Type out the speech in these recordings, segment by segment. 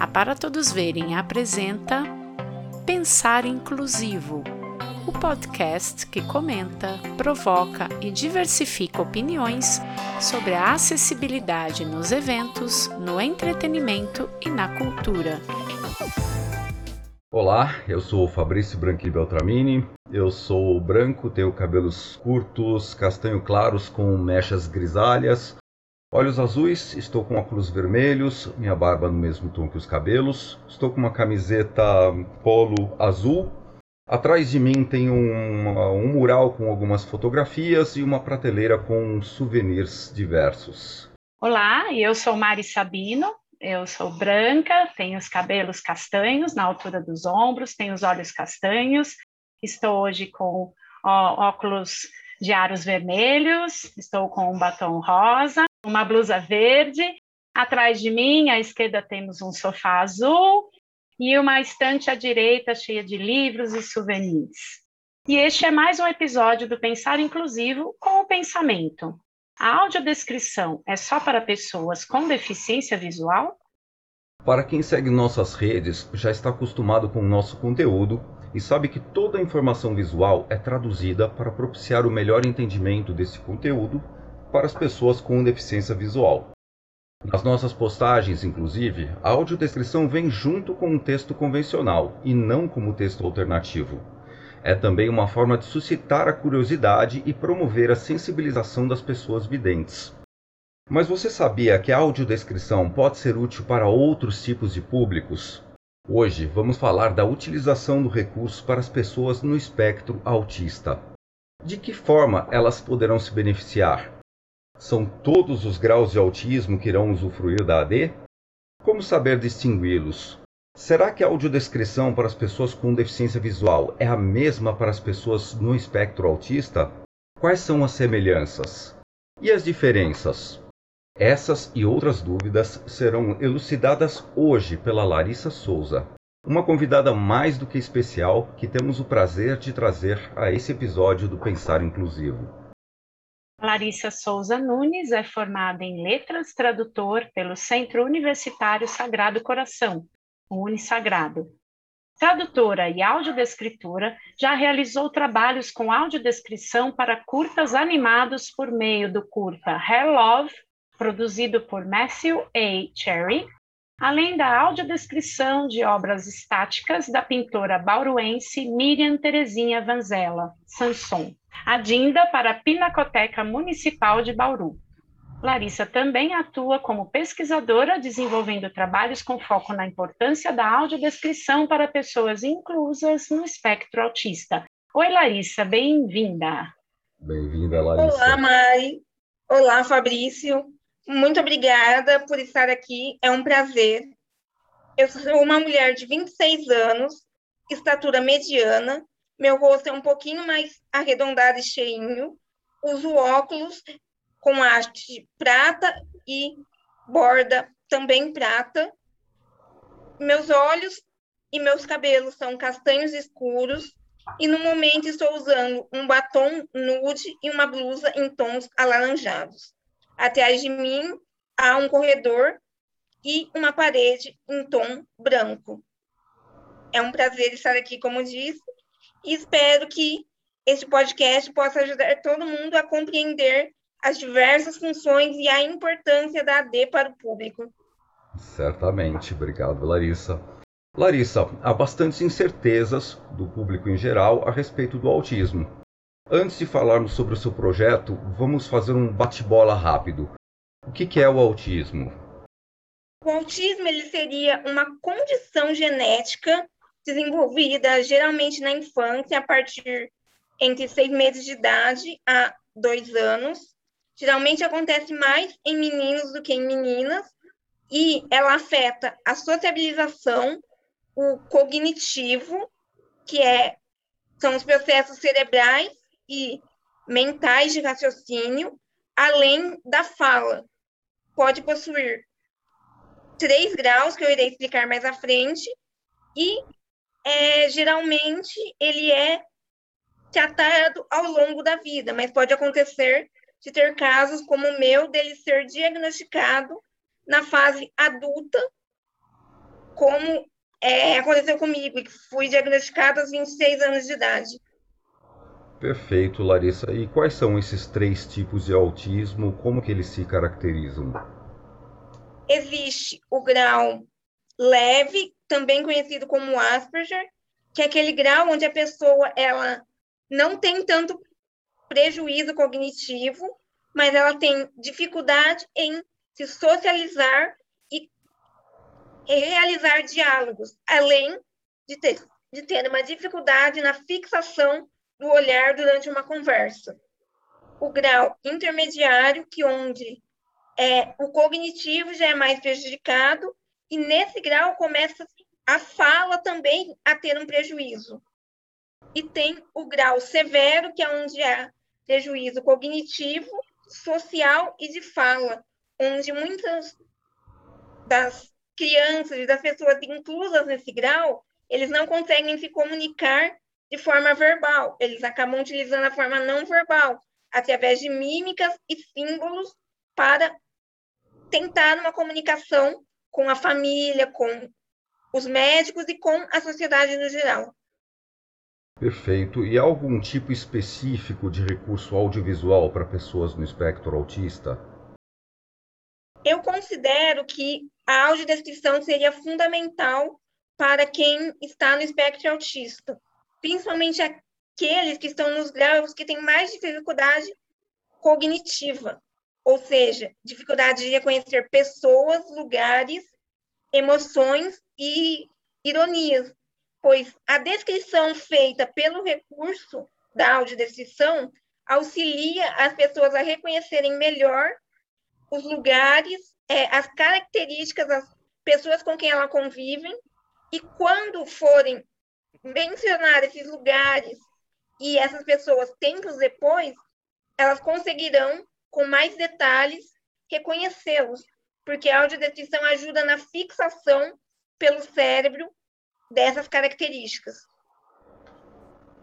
A Para Todos Verem apresenta Pensar Inclusivo, o podcast que comenta, provoca e diversifica opiniões sobre a acessibilidade nos eventos, no entretenimento e na cultura. Olá, eu sou o Fabrício Branqui Beltramini. Eu sou branco, tenho cabelos curtos, castanho claros com mechas grisalhas, olhos azuis, estou com óculos vermelhos, minha barba no mesmo tom que os cabelos, estou com uma camiseta polo azul. Atrás de mim tem um, um mural com algumas fotografias e uma prateleira com souvenirs diversos. Olá, eu sou Mari Sabino, eu sou branca, tenho os cabelos castanhos na altura dos ombros, tenho os olhos castanhos. Estou hoje com ó, óculos de aros vermelhos, estou com um batom rosa, uma blusa verde. Atrás de mim, à esquerda, temos um sofá azul e uma estante à direita cheia de livros e souvenirs. E este é mais um episódio do Pensar Inclusivo com o Pensamento, a audiodescrição é só para pessoas com deficiência visual? Para quem segue nossas redes, já está acostumado com o nosso conteúdo e sabe que toda a informação visual é traduzida para propiciar o melhor entendimento desse conteúdo para as pessoas com deficiência visual. Nas nossas postagens, inclusive, a audiodescrição vem junto com um texto convencional e não como texto alternativo. É também uma forma de suscitar a curiosidade e promover a sensibilização das pessoas videntes. Mas você sabia que a audiodescrição pode ser útil para outros tipos de públicos? Hoje vamos falar da utilização do recurso para as pessoas no espectro autista. De que forma elas poderão se beneficiar? São todos os graus de autismo que irão usufruir da AD? Como saber distingui-los? Será que a audiodescrição para as pessoas com deficiência visual é a mesma para as pessoas no espectro autista? Quais são as semelhanças? E as diferenças? Essas e outras dúvidas serão elucidadas hoje pela Larissa Souza, uma convidada mais do que especial que temos o prazer de trazer a esse episódio do Pensar Inclusivo. Larissa Souza Nunes é formada em Letras, tradutor pelo Centro Universitário Sagrado Coração, Unisagrado. Tradutora e audiodescritora, já realizou trabalhos com audiodescrição para curtas animados por meio do curta Hair Love, produzido por Matthew A. Cherry, além da audiodescrição de obras estáticas da pintora bauruense Miriam Terezinha Vanzella, Sanson, adinda para a Pinacoteca Municipal de Bauru. Larissa também atua como pesquisadora, desenvolvendo trabalhos com foco na importância da audiodescrição para pessoas inclusas no espectro autista. Oi, Larissa, bem-vinda. Bem-vinda, Larissa. Olá, Mari. Olá, Fabrício. Muito obrigada por estar aqui, é um prazer. Eu sou uma mulher de 26 anos, estatura mediana, meu rosto é um pouquinho mais arredondado e cheinho, uso óculos com haste prata e borda também prata. Meus olhos e meus cabelos são castanhos escuros e no momento estou usando um batom nude e uma blusa em tons alaranjados. Atrás de mim há um corredor e uma parede em tom branco. É um prazer estar aqui, como disse, e espero que este podcast possa ajudar todo mundo a compreender as diversas funções e a importância da AD para o público. Certamente, obrigado, Larissa. Larissa, há bastantes incertezas do público em geral a respeito do autismo. Antes de falarmos sobre o seu projeto, vamos fazer um bate-bola rápido. O que é o autismo? O autismo ele seria uma condição genética desenvolvida geralmente na infância, a partir entre seis meses de idade a dois anos, geralmente acontece mais em meninos do que em meninas, e ela afeta a sociabilização, o cognitivo, que é, são os processos cerebrais e mentais de raciocínio, além da fala. Pode possuir três graus, que eu irei explicar mais à frente, e é, geralmente ele é tratado ao longo da vida, mas pode acontecer de ter casos como o meu, dele ser diagnosticado na fase adulta como é, aconteceu comigo, que fui diagnosticada aos 26 anos de idade. Perfeito, Larissa. E quais são esses três tipos de autismo? Como que eles se caracterizam? Existe o grau leve, também conhecido como Asperger, que é aquele grau onde a pessoa ela não tem tanto prejuízo cognitivo, mas ela tem dificuldade em se socializar e realizar diálogos, além de ter, de ter uma dificuldade na fixação do olhar durante uma conversa. O grau intermediário, que onde é, o cognitivo já é mais prejudicado, e nesse grau começa a fala também a ter um prejuízo. E tem o grau severo, que é onde há prejuízo cognitivo, social e de fala, onde muitas das crianças e das pessoas inclusas nesse grau, eles não conseguem se comunicar de forma verbal, eles acabam utilizando a forma não verbal, através de mímicas e símbolos para tentar uma comunicação com a família, com os médicos e com a sociedade no geral. Perfeito. E há algum tipo específico de recurso audiovisual para pessoas no espectro autista? Eu considero que a audiodescrição seria fundamental para quem está no espectro autista, principalmente aqueles que estão nos graus que têm mais dificuldade cognitiva, ou seja, dificuldade de reconhecer pessoas, lugares, emoções e ironias, pois a descrição feita pelo recurso da audiodescrição auxilia as pessoas a reconhecerem melhor os lugares, é, as características das pessoas com quem ela convivem, e quando forem mencionar esses lugares e essas pessoas tempos depois, elas conseguirão, com mais detalhes, reconhecê-los, porque a audiodescrição ajuda na fixação pelo cérebro dessas características.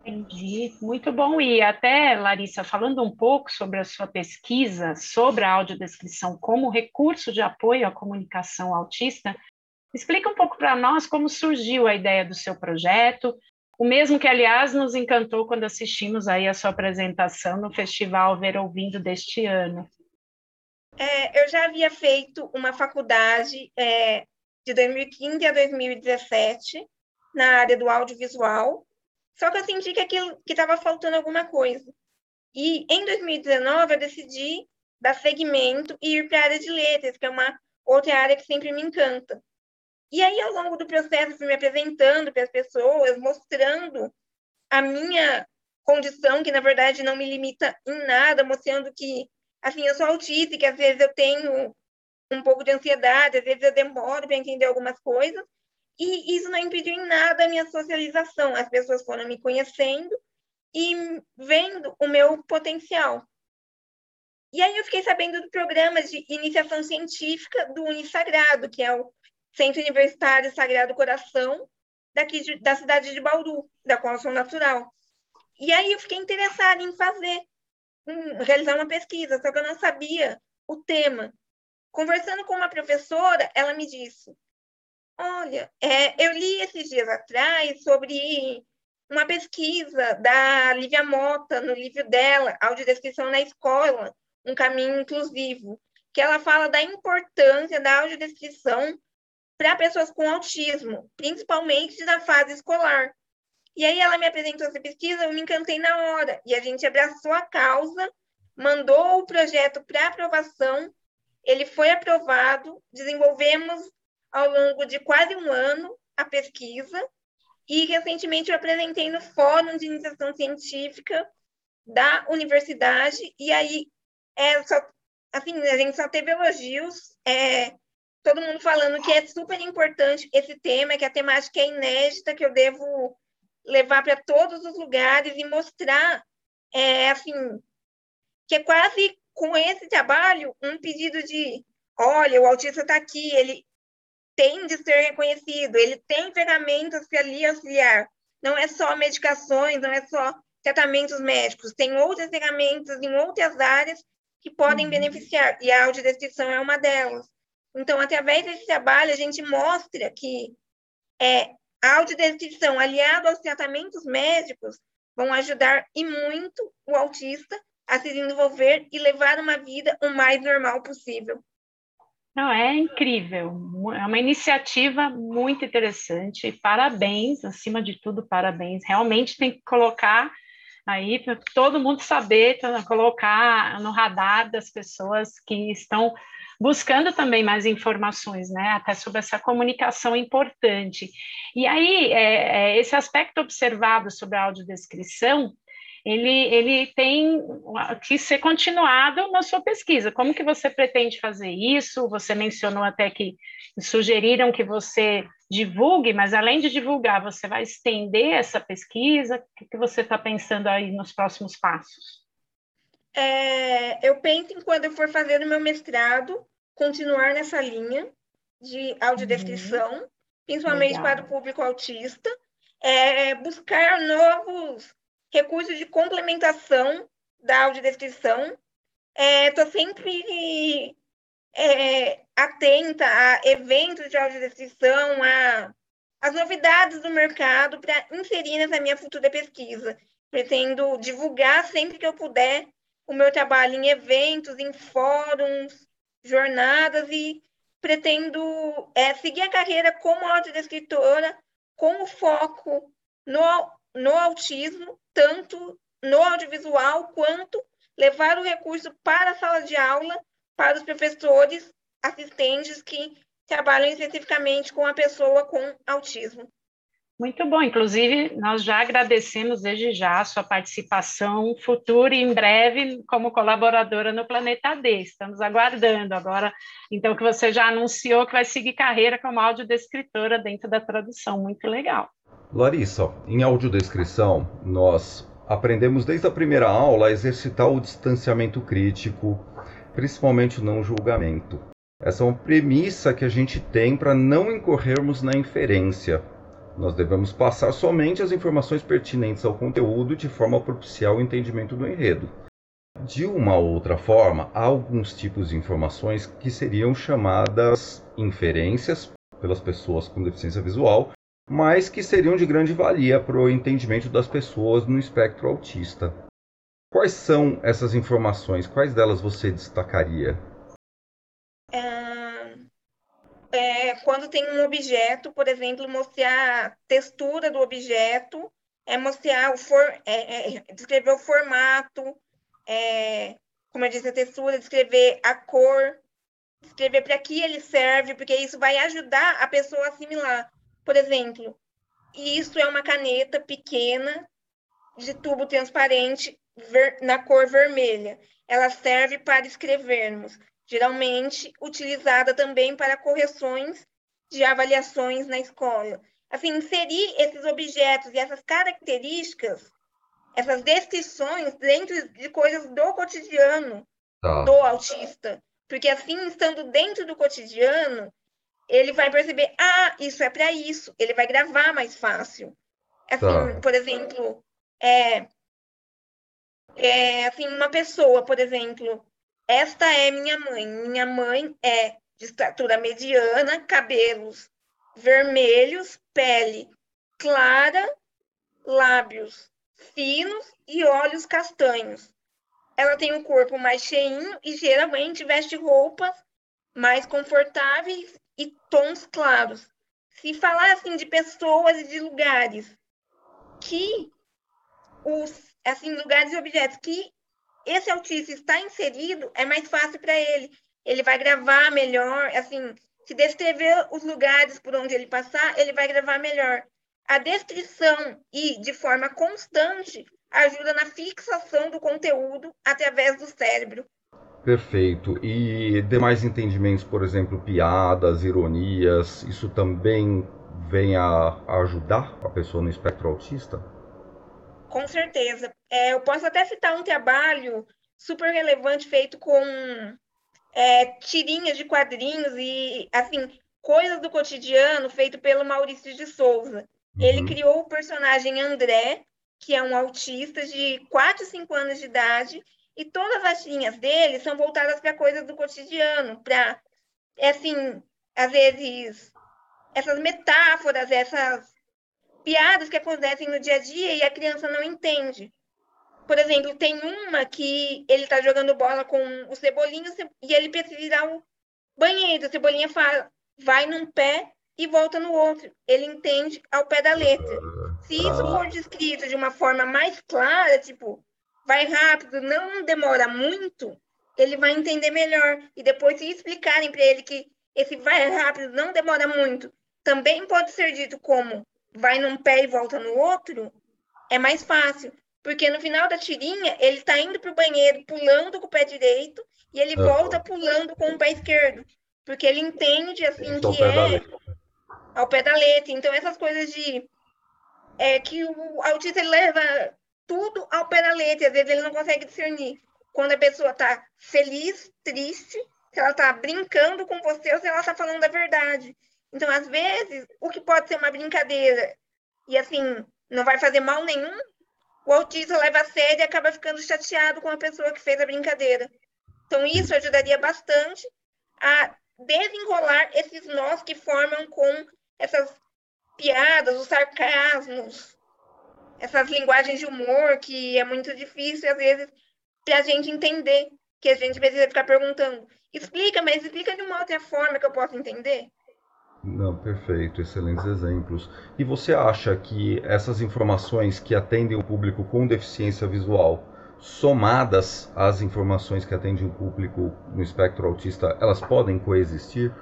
Entendi, muito bom. E até, Larissa, falando um pouco sobre a sua pesquisa sobre a audiodescrição como recurso de apoio à comunicação autista, explica um pouco para nós como surgiu a ideia do seu projeto, o mesmo que, aliás, nos encantou quando assistimos aí a sua apresentação no Festival Ver Ouvindo deste ano. É, eu já havia feito uma faculdade é, de 2015 a 2017 na área do audiovisual, só que eu senti que aquilo que estava faltando alguma coisa. E em 2019 eu decidi dar segmento e ir para a área de letras, que é uma outra área que sempre me encanta. E aí, ao longo do processo, fui me apresentando para as pessoas, mostrando a minha condição, que na verdade não me limita em nada, mostrando que, assim, eu sou autista e que às vezes eu tenho um pouco de ansiedade, às vezes eu demoro para entender algumas coisas, e isso não impediu em nada a minha socialização. As pessoas foram me conhecendo e vendo o meu potencial. E aí eu fiquei sabendo do programa de iniciação científica do Unisagrado, que é o Centro Universitário Sagrado Coração, daqui de, da cidade de Bauru, da qual sou natural. E aí eu fiquei interessada em fazer, em realizar uma pesquisa, só que eu não sabia o tema. Conversando com uma professora, ela me disse: Olha, é, eu li esses dias atrás sobre uma pesquisa da Lívia Mota, no livro dela, Audiodescrição na Escola, Um Caminho Inclusivo, que ela fala da importância da audiodescrição para pessoas com autismo, principalmente na fase escolar. E aí ela me apresentou essa pesquisa, eu me encantei na hora, e a gente abraçou a causa, mandou o projeto para aprovação, ele foi aprovado, desenvolvemos ao longo de quase um ano a pesquisa e recentemente eu apresentei no Fórum de Iniciação Científica da universidade e aí é só, assim, a gente só teve elogios, é, todo mundo falando que é super importante esse tema, que a temática é inédita, que eu devo levar para todos os lugares e mostrar, é, assim, que é quase com esse trabalho um pedido de, olha, o autista está aqui, ele tem de ser reconhecido, ele tem ferramentas para lhe auxiliar. Não é só medicações, não é só tratamentos médicos, tem outras ferramentas em outras áreas que podem uhum. beneficiar, e a audiodescrição é uma delas. Então, através desse trabalho, a gente mostra que é, a audiodescrição aliado aos tratamentos médicos vão ajudar e muito o autista a se desenvolver e levar uma vida o mais normal possível. Não, é incrível, é uma iniciativa muito interessante. Parabéns, acima de tudo, parabéns. Realmente tem que colocar aí para todo mundo saber, colocar no radar das pessoas que estão buscando também mais informações, né, até sobre essa comunicação importante. E aí, é, é, esse aspecto observado sobre a audiodescrição, ele, ele tem que ser continuado na sua pesquisa. Como que você pretende fazer isso? Você mencionou até que sugeriram que você divulgue, mas além de divulgar, você vai estender essa pesquisa? O que, que você está pensando aí nos próximos passos? É, eu penso em quando eu for fazer o meu mestrado, continuar nessa linha de audiodescrição, uhum. principalmente Legal. para o público autista, é, buscar novos recursos de complementação da audiodescrição. Estou é, sempre é, atenta a eventos de audiodescrição, a as novidades do mercado para inserir nessa minha futura pesquisa. Pretendo divulgar sempre que eu puder o meu trabalho em eventos, em fóruns, jornadas e pretendo é, seguir a carreira como audiodescritora com o foco no, no autismo tanto no audiovisual quanto levar o recurso para a sala de aula para os professores assistentes que trabalham especificamente com a pessoa com autismo. Muito bom, inclusive nós já agradecemos desde já a sua participação futura e em breve como colaboradora no Planeta D. Estamos aguardando agora, então, que você já anunciou que vai seguir carreira como audiodescritora dentro da tradução. Muito legal. Larissa, em audiodescrição, nós aprendemos desde a primeira aula a exercitar o distanciamento crítico, principalmente o não julgamento. Essa é uma premissa que a gente tem para não incorrermos na inferência. Nós devemos passar somente as informações pertinentes ao conteúdo de forma a propiciar o entendimento do enredo. De uma outra forma, há alguns tipos de informações que seriam chamadas inferências pelas pessoas com deficiência visual mas que seriam de grande valia para o entendimento das pessoas no espectro autista. Quais são essas informações? Quais delas você destacaria? É, é, quando tem um objeto, por exemplo, mostrar a textura do objeto, é mostrar o for, é, é descrever o formato, é, como eu disse, a textura, descrever a cor, descrever para que ele serve, porque isso vai ajudar a pessoa a assimilar. Por exemplo, isso é uma caneta pequena de tubo transparente ver, na cor vermelha. Ela serve para escrevermos, geralmente utilizada também para correções de avaliações na escola. Assim, inserir esses objetos e essas características, essas descrições dentro de coisas do cotidiano tá. do autista. Porque assim, estando dentro do cotidiano, ele vai perceber, ah, isso é para isso, ele vai gravar mais fácil. Assim, tá. por exemplo, é, é, assim, uma pessoa, por exemplo, esta é minha mãe, minha mãe é de estatura mediana, cabelos vermelhos, pele clara, lábios finos e olhos castanhos. Ela tem um corpo mais cheinho e geralmente veste roupas mais confortáveis e tons claros. Se falar assim de pessoas e de lugares que os assim lugares e objetos que esse autista está inserido, é mais fácil para ele. Ele vai gravar melhor, assim, se descrever os lugares por onde ele passar, ele vai gravar melhor. A descrição e de forma constante ajuda na fixação do conteúdo através do cérebro. Perfeito. E demais entendimentos, por exemplo, piadas, ironias, isso também vem a, ajudar a pessoa no espectro autista? Com certeza. É, eu posso até citar um trabalho super relevante feito com é, tirinhas de quadrinhos e, assim, coisas do cotidiano feito pelo Maurício de Souza. Uhum. Ele criou o personagem André, que é um autista de 4, 5 anos de idade, e todas as linhas dele são voltadas para coisas do cotidiano, para, assim, às vezes, essas metáforas, essas piadas que acontecem no dia a dia e a criança não entende. Por exemplo, tem uma que ele está jogando bola com o Cebolinha e ele precisa ir ao banheiro. O Cebolinha fala, vai num pé e volta no outro. Ele entende ao pé da letra. Se isso for descrito de uma forma mais clara, tipo, vai rápido, não demora muito, ele vai entender melhor. E depois, se explicarem para ele que esse vai rápido não demora muito, também pode ser dito como vai num pé e volta no outro, é mais fácil. Porque no final da tirinha, ele está indo para o banheiro pulando com o pé direito e ele volta pulando com o pé esquerdo. Porque ele entende assim que é ao pé da letra. Então, essas coisas de. É que o autista leva tudo ao pé da letra, às vezes ele não consegue discernir. Quando a pessoa está feliz, triste, se ela está brincando com você ou se ela está falando a verdade. Então, às vezes, o que pode ser uma brincadeira e assim, não vai fazer mal nenhum, o autista leva a sério e acaba ficando chateado com a pessoa que fez a brincadeira. Então, isso ajudaria bastante a desenrolar esses nós que formam com essas piadas, os sarcasmos, essas linguagens de humor que é muito difícil, às vezes, para a gente entender, que a gente precisa ficar perguntando. Explica, mas explica de uma outra forma que eu possa entender. Não, perfeito, excelentes exemplos. E você acha que essas informações que atendem o público com deficiência visual, somadas às informações que atendem o público no espectro autista, elas podem coexistir?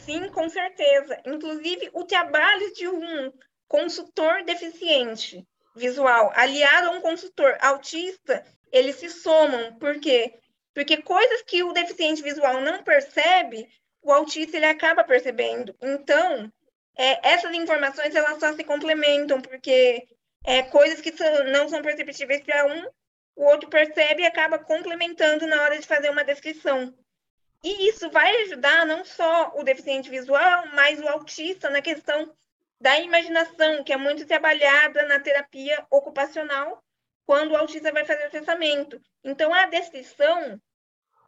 Sim, com certeza. Inclusive, o trabalho de um consultor deficiente visual aliado a um consultor autista, eles se somam. Por quê? Porque coisas que o deficiente visual não percebe, o autista ele acaba percebendo. Então, é, essas informações elas só se complementam, porque é, coisas que são, não são perceptíveis para um, o outro percebe e acaba complementando na hora de fazer uma descrição. E isso vai ajudar não só o deficiente visual, mas o autista na questão da imaginação, que é muito trabalhada na terapia ocupacional, quando o autista vai fazer o pensamento. Então, a descrição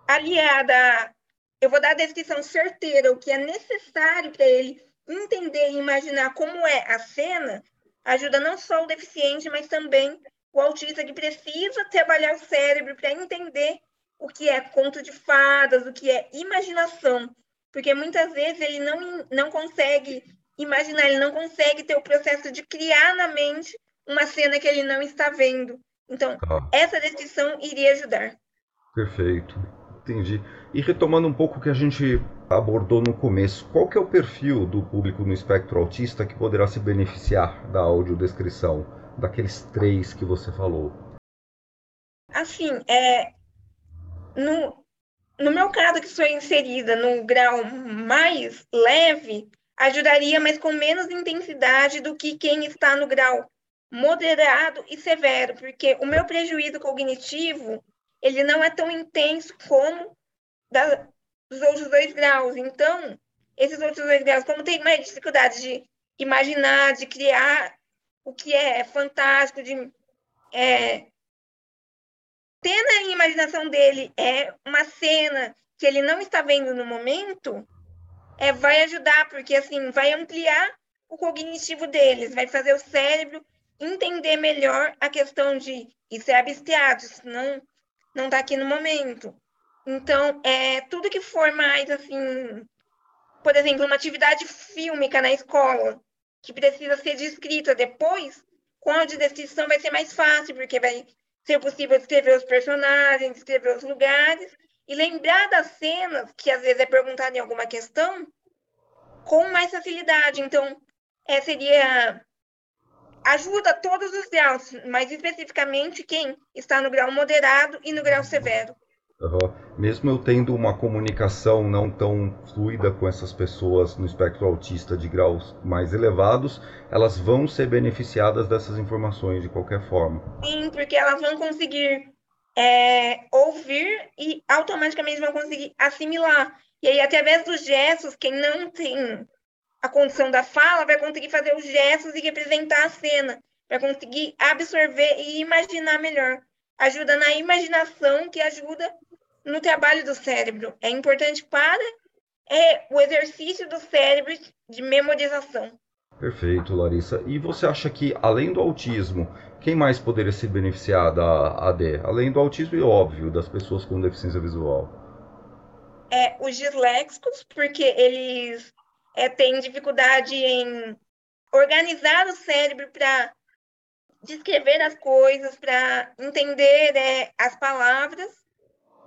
aliada eu vou dar a descrição certeira, o que é necessário para ele entender e imaginar como é a cena, ajuda não só o deficiente, mas também o autista que precisa trabalhar o cérebro para entender o que é conto de fadas, o que é imaginação, porque muitas vezes ele não, não consegue imaginar, ele não consegue ter o processo de criar na mente uma cena que ele não está vendo. Então, essa descrição iria ajudar. Perfeito, entendi. E retomando um pouco o que a gente abordou no começo, qual que é o perfil do público no espectro autista que poderá se beneficiar da audiodescrição, daqueles três que você falou? Assim, é, no, no meu caso, que sou inserida no grau mais leve, ajudaria, mas com menos intensidade do que quem está no grau moderado e severo, porque o meu prejuízo cognitivo ele não é tão intenso como da, dos outros dois graus. Então, esses outros dois graus, como tem mais dificuldade de imaginar, de criar o que é fantástico, de é, ter na imaginação dele é uma cena que ele não está vendo no momento, é, vai ajudar, porque assim, vai ampliar o cognitivo deles, vai fazer o cérebro entender melhor a questão de isso é abstrato, isso não não está aqui no momento. Então, é, tudo que for mais assim, por exemplo, uma atividade fílmica na escola, que precisa ser descrita depois, com a descrição vai ser mais fácil, porque vai ser possível descrever os personagens, descrever os lugares, e lembrar das cenas, que às vezes é perguntado em alguma questão, com mais facilidade. Então, é, seria ajuda todos os graus, mas especificamente quem está no grau moderado e no grau severo. Uhum. Mesmo eu tendo uma comunicação não tão fluida com essas pessoas no espectro autista de graus mais elevados, elas vão ser beneficiadas dessas informações de qualquer forma. Sim, porque elas vão conseguir é, ouvir e automaticamente vão conseguir assimilar. E aí, através dos gestos, quem não tem a condição da fala vai conseguir fazer os gestos e representar a cena, vai conseguir absorver e imaginar melhor. Ajuda na imaginação, que ajuda no trabalho do cérebro. É importante para é o exercício do cérebro de memorização. Perfeito, Larissa. E você acha que, além do autismo, quem mais poderia se beneficiar da AD? Além do autismo e, óbvio, das pessoas com deficiência visual. É, os disléxicos, porque eles é, têm dificuldade em organizar o cérebro para descrever as coisas, para entender é, as palavras,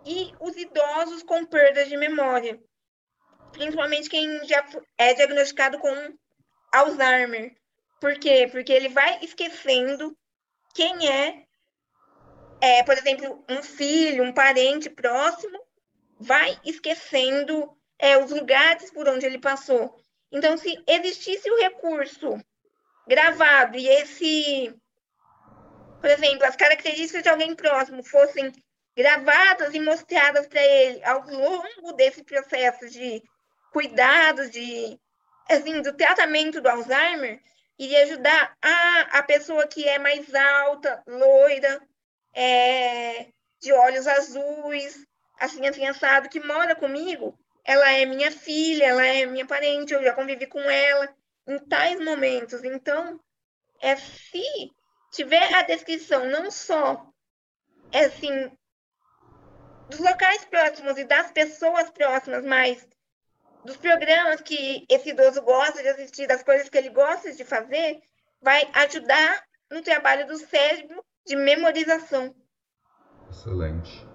e os idosos com perdas de memória, principalmente quem já é diagnosticado com Alzheimer. Por quê? Porque ele vai esquecendo quem é, é, por exemplo, um filho, um parente próximo, vai esquecendo é, os lugares por onde ele passou. Então, se existisse o recurso gravado e esse, por exemplo, as características de alguém próximo fossem gravadas e mostradas para ele ao longo desse processo de cuidado, de assim, do tratamento do Alzheimer, iria ajudar a, a pessoa que é mais alta, loira, é, de olhos azuis, assim, assado, que mora comigo, ela é minha filha, ela é minha parente, eu já convivi com ela em tais momentos. Então, é se tiver a descrição não só é assim dos locais próximos e das pessoas próximas, mas dos programas que esse idoso gosta de assistir, das coisas que ele gosta de fazer, vai ajudar no trabalho do cérebro de memorização. Excelente.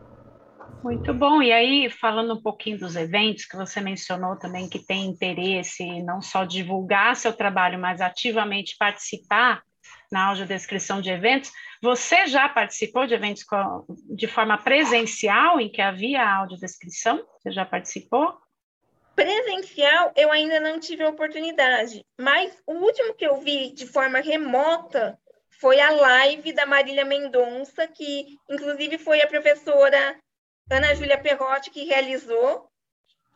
Muito bom. E aí, falando um pouquinho dos eventos que você mencionou também, que tem interesse não só divulgar seu trabalho, mas ativamente participar na audiodescrição de eventos, você já participou de eventos de forma presencial em que havia audiodescrição? Você já participou? Presencial, eu ainda não tive a oportunidade, mas o último que eu vi de forma remota foi a live da Marília Mendonça, que inclusive foi a professora Ana Júlia Perrotti que realizou,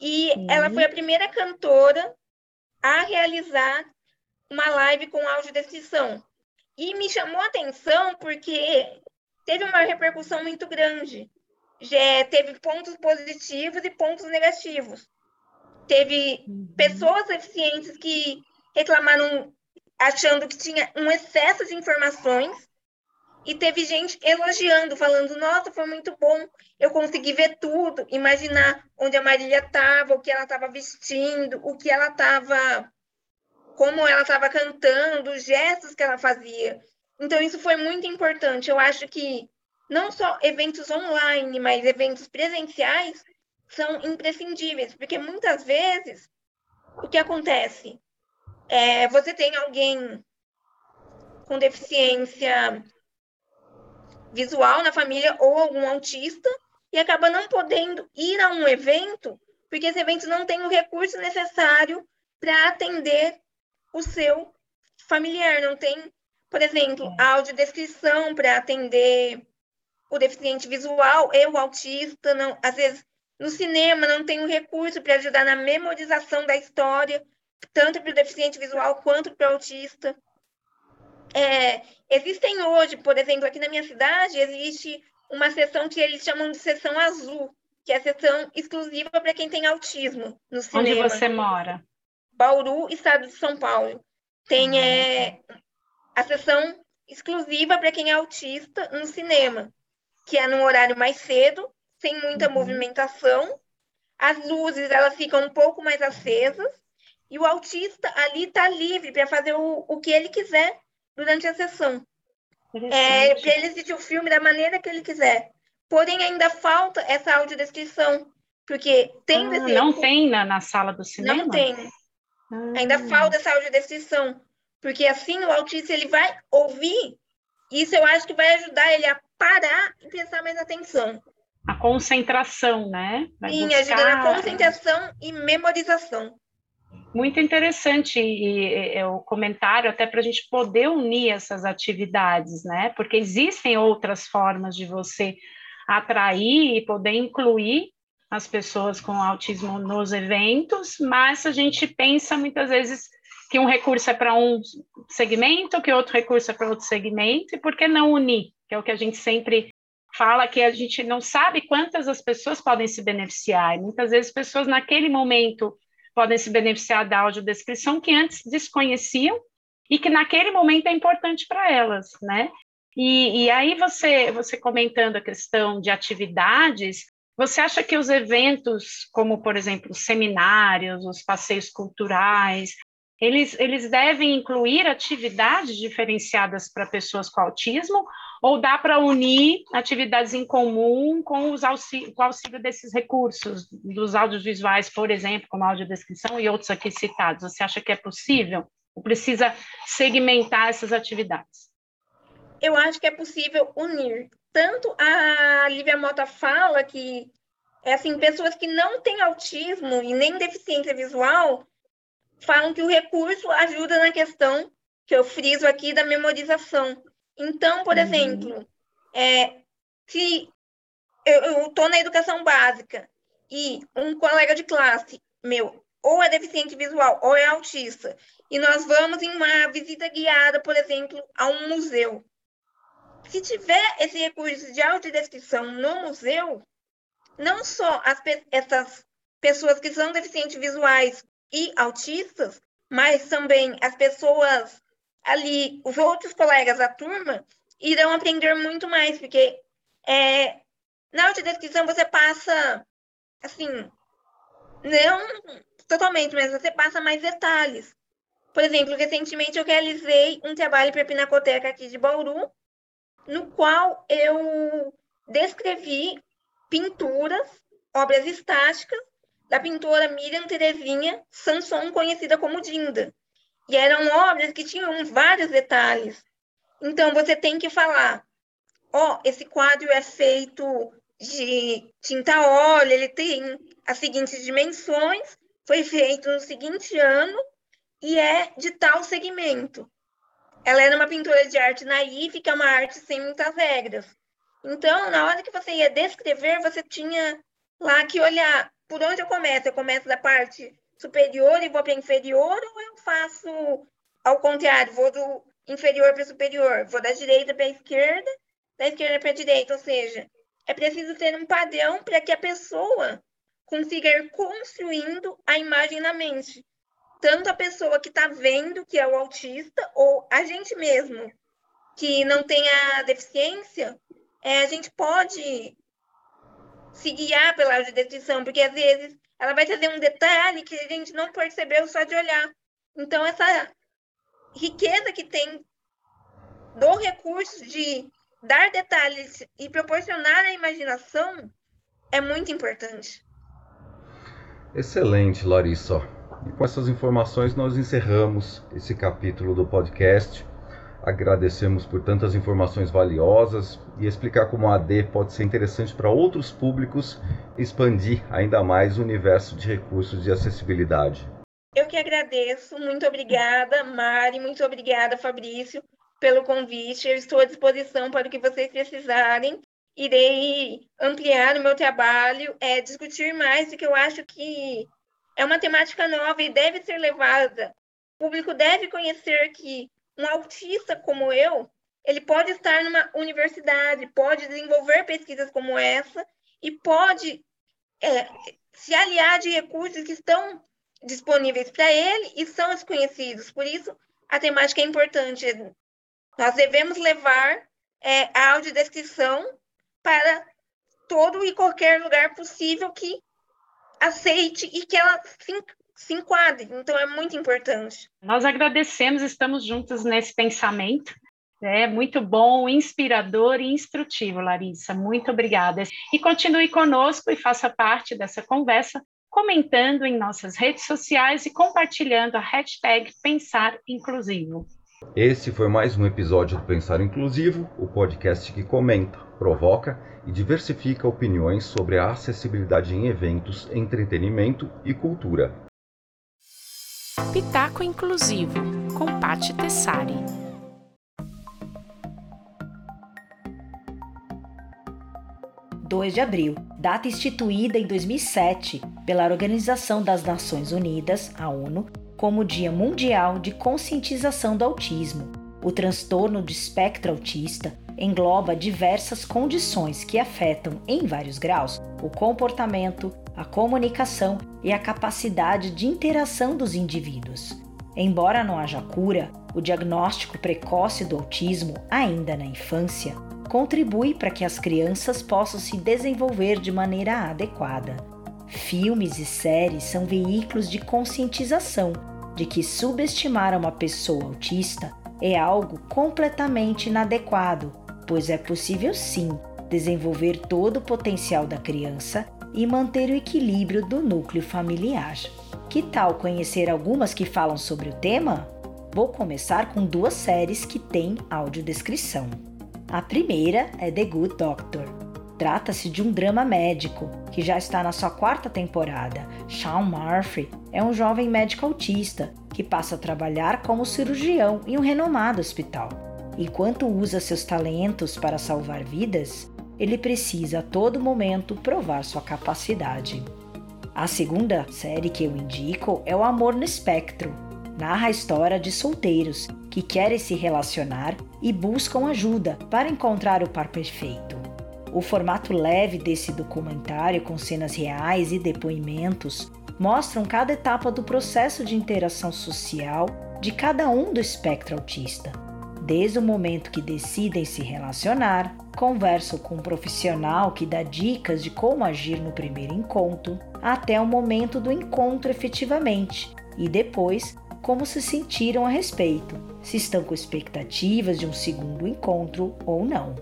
e uhum. ela foi a primeira cantora a realizar uma live com audiodescrição. E me chamou a atenção porque teve uma repercussão muito grande. Já teve pontos positivos e pontos negativos. Teve uhum. pessoas deficientes que reclamaram achando que tinha um excesso de informações e teve gente elogiando, falando: Nossa, foi muito bom, eu consegui ver tudo, imaginar onde a Marília estava, o que ela estava vestindo, o que ela estava, como ela estava cantando, os gestos que ela fazia. Então, isso foi muito importante. Eu acho que não só eventos online, mas eventos presenciais são imprescindíveis, porque muitas vezes o que acontece? É, você tem alguém com deficiência visual na família ou algum autista e acaba não podendo ir a um evento porque esse evento não tem o recurso necessário para atender o seu familiar, não tem, por exemplo, é. audiodescrição para atender o deficiente visual e o autista, não, às vezes no cinema não tem o recurso para ajudar na memorização da história, tanto para o deficiente visual quanto para o autista. É, existem hoje, por exemplo, aqui na minha cidade, existe uma sessão que eles chamam de sessão azul, que é a sessão exclusiva para quem tem autismo no cinema. Onde você mora? Bauru, estado de São Paulo. Tem ah, é, a sessão exclusiva para quem é autista no cinema, que é num horário mais cedo, sem muita uhum. movimentação. As luzes elas ficam um pouco mais acesas e o autista ali está livre para fazer o, o que ele quiser durante a sessão. É, para ele assistir o filme da maneira que ele quiser. Porém, ainda falta essa audiodescrição, porque tem... Ah, não tem na, na sala do cinema? Não tem. Ah. Ainda falta essa audiodescrição, porque assim o autista ele vai ouvir, isso eu acho que vai ajudar ele a parar e prestar mais atenção. A concentração, né? Vai Sim, buscar... ajuda na concentração e memorização. Muito interessante e, e, o comentário, até para a gente poder unir essas atividades, né? Porque existem outras formas de você atrair e poder incluir as pessoas com autismo nos eventos, mas a gente pensa muitas vezes que um recurso é para um segmento, que outro recurso é para outro segmento, e por que não unir? Que é o que a gente sempre fala que a gente não sabe quantas as pessoas podem se beneficiar. E muitas vezes pessoas naquele momento podem se beneficiar da audiodescrição que antes desconheciam e que naquele momento é importante para elas, né? E, e, aí você, você comentando a questão de atividades, você acha que os eventos, como por exemplo os seminários, os passeios culturais, eles, eles devem incluir atividades diferenciadas para pessoas com autismo ou dá para unir atividades em comum com, os com o auxílio desses recursos, dos audiovisuais, por exemplo, como audiodescrição e outros aqui citados? Você acha que é possível? Ou precisa segmentar essas atividades? Eu acho que é possível unir. Tanto a Lívia Mota fala que é assim, pessoas que não têm autismo e nem deficiência visual falam que o recurso ajuda na questão que eu friso aqui da memorização. Então, por uhum. exemplo, é, se eu estou na educação básica e um colega de classe meu ou é deficiente visual ou é autista, e nós vamos em uma visita guiada, por exemplo, a um museu. Se tiver esse recurso de autodescrição no museu, não só as, essas pessoas que são deficientes visuais e autistas, mas também as pessoas ali, os outros colegas da turma, irão aprender muito mais, porque é, na audiodescrição você passa, assim, não totalmente, mas você passa mais detalhes. Por exemplo, recentemente eu realizei um trabalho para a Pinacoteca aqui de Bauru, no qual eu descrevi pinturas, obras estáticas, da pintora Miriam Terezinha Sanson, conhecida como Dinda. E eram obras que tinham vários detalhes. Então, você tem que falar: ó, oh, esse quadro é feito de tinta óleo, ele tem as seguintes dimensões, foi feito no seguinte ano e é de tal segmento. Ela era uma pintora de arte naive, que é uma arte sem muitas regras. Então, na hora que você ia descrever, você tinha lá que olhar por onde eu começo? Eu começo da parte superior e vou para inferior ou eu faço ao contrário, vou do inferior para superior, vou da direita para a esquerda, da esquerda para a direita, ou seja, é preciso ter um padrão para que a pessoa consiga ir construindo a imagem na mente. Tanto a pessoa que está vendo, que é o autista, ou a gente mesmo, que não tem a deficiência, é, a gente pode se guiar pela audiodescrição, porque às vezes ela vai trazer um detalhe que a gente não percebeu só de olhar. Então, essa riqueza que tem do recurso de dar detalhes e proporcionar a imaginação é muito importante. Excelente, Larissa. E com essas informações nós encerramos esse capítulo do podcast. Agradecemos por tantas informações valiosas e explicar como a AD pode ser interessante para outros públicos expandir ainda mais o universo de recursos de acessibilidade. Eu que agradeço, muito obrigada, Mari, muito obrigada, Fabrício, pelo convite. Eu estou à disposição para o que vocês precisarem. Irei ampliar o meu trabalho, é, discutir mais, porque eu acho que é uma temática nova e deve ser levada. O público deve conhecer que um autista como eu, ele pode estar numa universidade, pode desenvolver pesquisas como essa e pode é, se aliar de recursos que estão disponíveis para ele e são desconhecidos. Por isso, a temática é importante. Nós devemos levar é, a audiodescrição para todo e qualquer lugar possível que aceite e que ela se se enquadre. Então, é muito importante. Nós agradecemos, estamos juntos nesse pensamento. É muito bom, inspirador e instrutivo, Larissa. Muito obrigada. E continue conosco e faça parte dessa conversa, comentando em nossas redes sociais e compartilhando a hashtag Pensar Inclusivo. Esse foi mais um episódio do Pensar Inclusivo, o podcast que comenta, provoca e diversifica opiniões sobre a acessibilidade em eventos, entretenimento e cultura. Pitaco Inclusivo, com Patti Tessari. Dois de abril, data instituída em 2007 pela Organização das Nações Unidas, a ONU, como Dia Mundial de Conscientização do Autismo. O transtorno de espectro autista engloba diversas condições que afetam, em vários graus, o comportamento, a comunicação e a capacidade de interação dos indivíduos. Embora não haja cura, o diagnóstico precoce do autismo, ainda na infância, contribui para que as crianças possam se desenvolver de maneira adequada. Filmes e séries são veículos de conscientização de que subestimar uma pessoa autista é algo completamente inadequado, pois é possível sim desenvolver todo o potencial da criança e manter o equilíbrio do núcleo familiar. Que tal conhecer algumas que falam sobre o tema? Vou começar com duas séries que têm audiodescrição. A primeira é The Good Doctor. Trata-se de um drama médico que já está na sua quarta temporada. Sean Murphy é um jovem médico autista que passa a trabalhar como cirurgião em um renomado hospital. Enquanto usa seus talentos para salvar vidas, ele precisa a todo momento provar sua capacidade. A segunda série que eu indico é O Amor no Espectro. Narra a história de solteiros que querem se relacionar e buscam ajuda para encontrar o par perfeito. O formato leve desse documentário, com cenas reais e depoimentos, mostram cada etapa do processo de interação social de cada um do espectro autista, desde o momento que decidem se relacionar, conversam com um profissional que dá dicas de como agir no primeiro encontro, até o momento do encontro efetivamente e depois como se sentiram a respeito, se estão com expectativas de um segundo encontro ou não.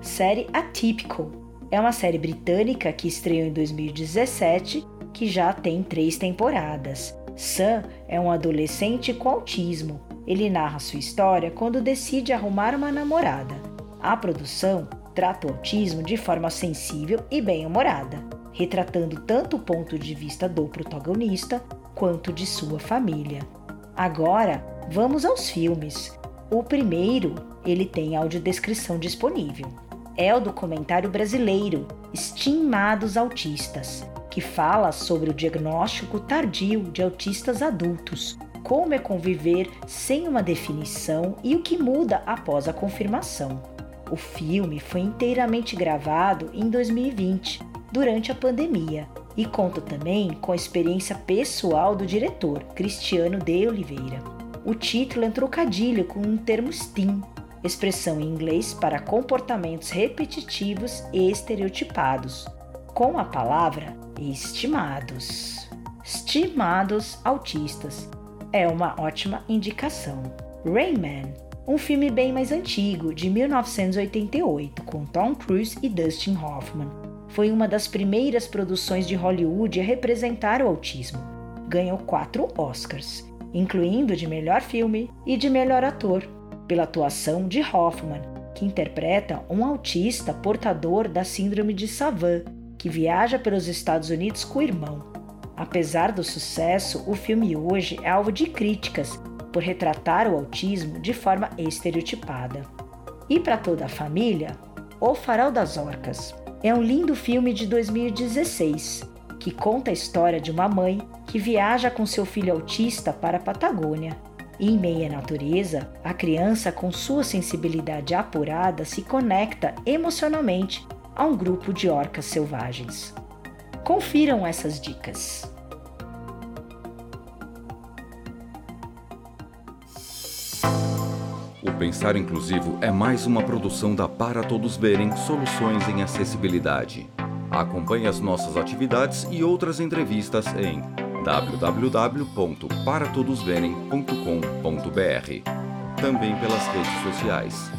Série Atypical é uma série britânica que estreou em 2017 que já tem três temporadas. Sam é um adolescente com autismo. Ele narra sua história quando decide arrumar uma namorada. A produção trata o autismo de forma sensível e bem-humorada, retratando tanto o ponto de vista do protagonista quanto de sua família. Agora, vamos aos filmes. O primeiro, ele tem audiodescrição disponível. É o documentário brasileiro Estimados Autistas, que fala sobre o diagnóstico tardio de autistas adultos, como é conviver sem uma definição e o que muda após a confirmação. O filme foi inteiramente gravado em 2020, durante a pandemia, e conta também com a experiência pessoal do diretor, Cristiano de Oliveira. O título é um trocadilho com um termo STEAM, expressão em inglês para comportamentos repetitivos e estereotipados, com a palavra estimados. Estimados autistas é uma ótima indicação. Rayman, um filme bem mais antigo, de 1988, com Tom Cruise e Dustin Hoffman. Foi uma das primeiras produções de Hollywood a representar o autismo. Ganhou quatro Oscars, incluindo de melhor filme e de melhor ator, pela atuação de Hoffman, que interpreta um autista portador da Síndrome de Savant, que viaja pelos Estados Unidos com o irmão. Apesar do sucesso, o filme hoje é alvo de críticas por retratar o autismo de forma estereotipada. E para toda a família, O Farol das Orcas é um lindo filme de 2016 que conta a história de uma mãe que viaja com seu filho autista para a Patagônia. Em meia natureza, a criança, com sua sensibilidade apurada, se conecta emocionalmente a um grupo de orcas selvagens. Confiram essas dicas. O Pensar Inclusivo é mais uma produção da Para Todos Verem Soluções em Acessibilidade. Acompanhe as nossas atividades e outras entrevistas em www.paratodosverem.com.br. Também pelas redes sociais.